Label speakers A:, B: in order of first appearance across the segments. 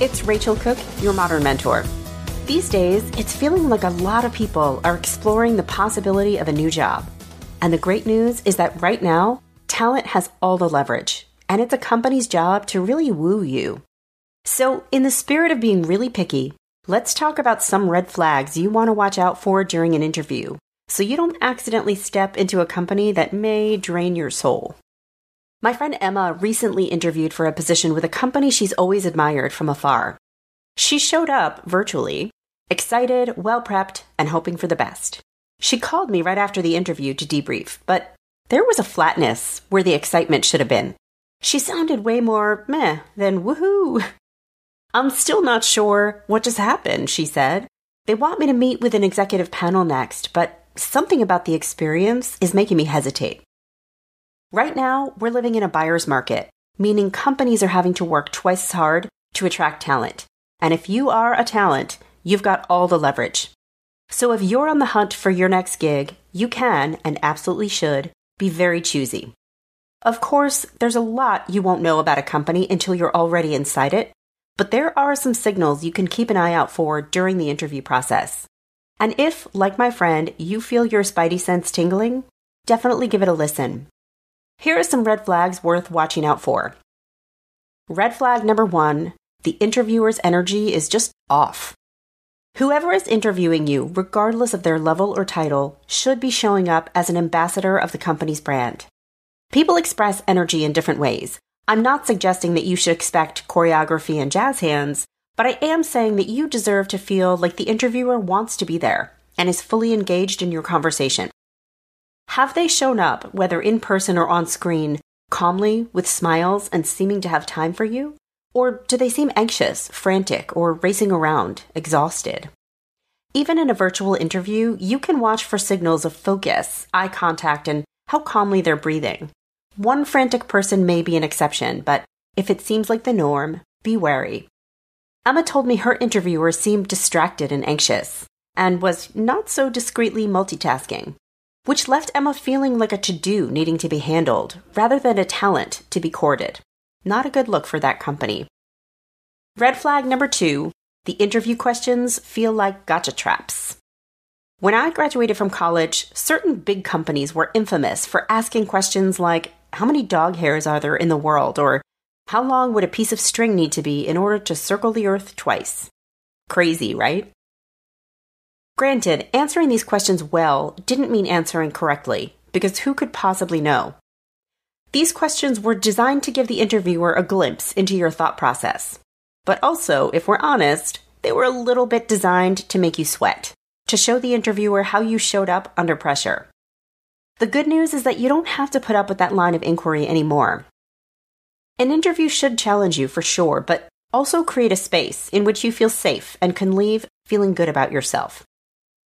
A: it's Rachel Cooke, your modern mentor. These days, it's feeling like a lot of people are exploring the possibility of a new job. And the great news is that right now, talent has all the leverage, and it's a company's job to really woo you. So, in the spirit of being really picky, let's talk about some red flags you want to watch out for during an interview so you don't accidentally step into a company that may drain your soul. My friend Emma recently interviewed for a position with a company she's always admired from afar. She showed up virtually, excited, well prepped, and hoping for the best. She called me right after the interview to debrief, but there was a flatness where the excitement should have been. She sounded way more meh than woohoo. I'm still not sure what just happened, she said. They want me to meet with an executive panel next, but something about the experience is making me hesitate. Right now, we're living in a buyer's market, meaning companies are having to work twice as hard to attract talent. And if you are a talent, you've got all the leverage. So if you're on the hunt for your next gig, you can, and absolutely should, be very choosy. Of course, there's a lot you won't know about a company until you're already inside it, but there are some signals you can keep an eye out for during the interview process. And if, like my friend, you feel your spidey sense tingling, definitely give it a listen here are some red flags worth watching out for. Red flag number one the interviewer's energy is just off. Whoever is interviewing you, regardless of their level or title, should be showing up as an ambassador of the company's brand. People express energy in different ways. I'm not suggesting that you should expect choreography and jazz hands, but I am saying that you deserve to feel like the interviewer wants to be there and is fully engaged in your conversation. Have they shown up, whether in person or on screen, calmly, with smiles, and seeming to have time for you? Or do they seem anxious, frantic, or racing around, exhausted? Even in a virtual interview, you can watch for signals of focus, eye contact, and how calmly they're breathing. One frantic person may be an exception, but if it seems like the norm, be wary. Emma told me her interviewer seemed distracted and anxious, and was not so discreetly multitasking which left Emma feeling like a to do needing to be handled rather than a talent to be courted. Not a good look for that company. Red flag number two the interview questions feel like gotcha traps. When I graduated from college, certain big companies were infamous for asking questions like How many dog hairs are there in the world? or How long would a piece of string need to be in order to circle the earth twice? Crazy, right? Granted, answering these questions well didn't mean answering correctly, because who could possibly know? These questions were designed to give the interviewer a glimpse into your thought process. But also, if we're honest, they were a little bit designed to make you sweat, to show the interviewer how you showed up under pressure. The good news is that you don't have to put up with that line of inquiry anymore. An interview should challenge you for sure, but also create a space in which you feel safe and can leave feeling good about yourself.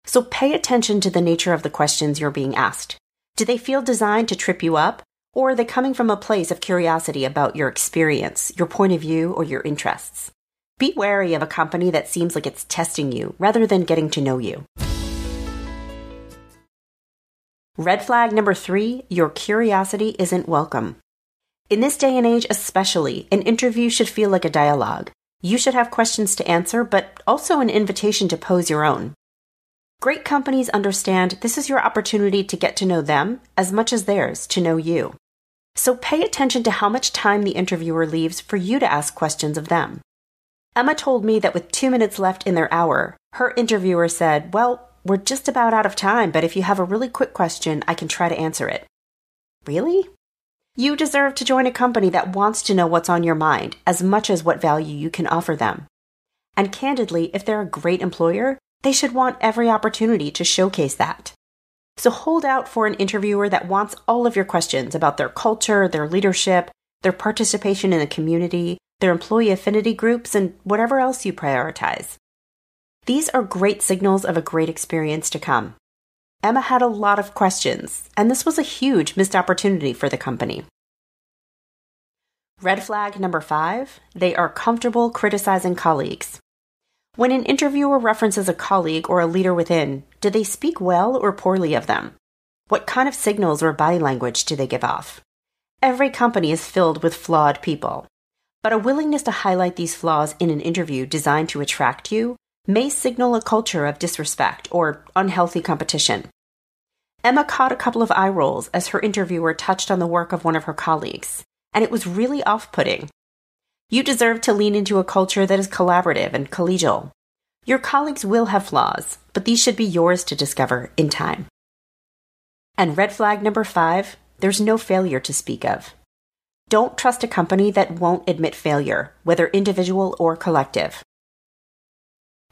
A: So pay attention to the nature of the questions you're being asked. Do they feel designed to trip you up? Or are they coming from a place of curiosity about your experience, your point of view, or your interests? Be wary of a company that seems like it's testing you rather than getting to know you. Red flag number three your curiosity isn't welcome. In this day and age, especially, an interview should feel like a dialogue. You should have questions to answer, but also an invitation to pose your own. Great companies understand this is your opportunity to get to know them as much as theirs to know you. So pay attention to how much time the interviewer leaves for you to ask questions of them. Emma told me that with two minutes left in their hour, her interviewer said, Well, we're just about out of time, but if you have a really quick question, I can try to answer it. Really? You deserve to join a company that wants to know what's on your mind as much as what value you can offer them. And candidly, if they're a great employer, they should want every opportunity to showcase that. So hold out for an interviewer that wants all of your questions about their culture, their leadership, their participation in the community, their employee affinity groups, and whatever else you prioritize. These are great signals of a great experience to come. Emma had a lot of questions, and this was a huge missed opportunity for the company. Red flag number five they are comfortable criticizing colleagues. When an interviewer references a colleague or a leader within, do they speak well or poorly of them? What kind of signals or body language do they give off? Every company is filled with flawed people, but a willingness to highlight these flaws in an interview designed to attract you may signal a culture of disrespect or unhealthy competition. Emma caught a couple of eye rolls as her interviewer touched on the work of one of her colleagues, and it was really off putting. You deserve to lean into a culture that is collaborative and collegial. Your colleagues will have flaws, but these should be yours to discover in time. And red flag number five there's no failure to speak of. Don't trust a company that won't admit failure, whether individual or collective.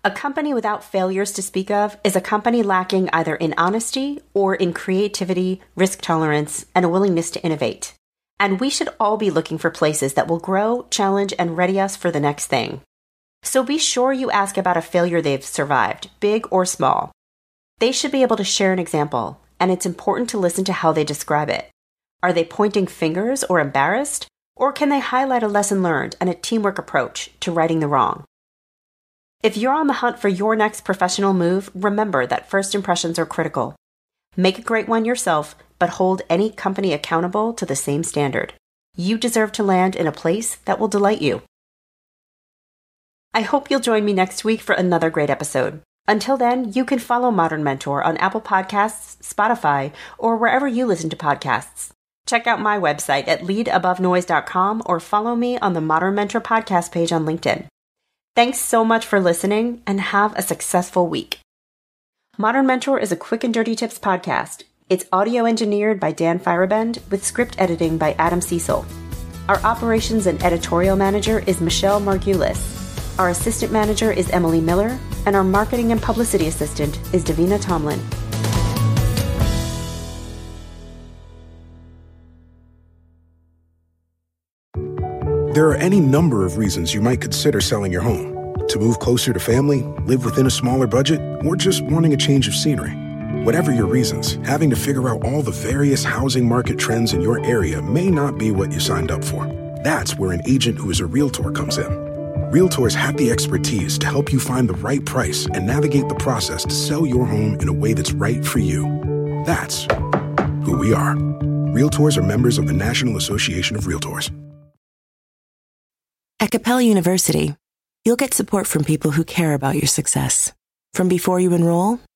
A: A company without failures to speak of is a company lacking either in honesty or in creativity, risk tolerance, and a willingness to innovate. And we should all be looking for places that will grow, challenge, and ready us for the next thing. So be sure you ask about a failure they've survived, big or small. They should be able to share an example, and it's important to listen to how they describe it. Are they pointing fingers or embarrassed? Or can they highlight a lesson learned and a teamwork approach to righting the wrong? If you're on the hunt for your next professional move, remember that first impressions are critical. Make a great one yourself but hold any company accountable to the same standard. You deserve to land in a place that will delight you. I hope you'll join me next week for another great episode. Until then, you can follow Modern Mentor on Apple Podcasts, Spotify, or wherever you listen to podcasts. Check out my website at leadabovenoise.com or follow me on the Modern Mentor podcast page on LinkedIn. Thanks so much for listening and have a successful week. Modern Mentor is a quick and dirty tips podcast. It's audio engineered by Dan Feierabend with script editing by Adam Cecil. Our operations and editorial manager is Michelle Margulis. Our assistant manager is Emily Miller, and our marketing and publicity assistant is Davina Tomlin.
B: There are any number of reasons you might consider selling your home to move closer to family, live within a smaller budget, or just wanting a change of scenery. Whatever your reasons, having to figure out all the various housing market trends in your area may not be what you signed up for. That's where an agent who is a realtor comes in. Realtors have the expertise to help you find the right price and navigate the process to sell your home in a way that's right for you. That's who we are. Realtors are members of the National Association of Realtors.
C: At Capella University, you'll get support from people who care about your success. From before you enroll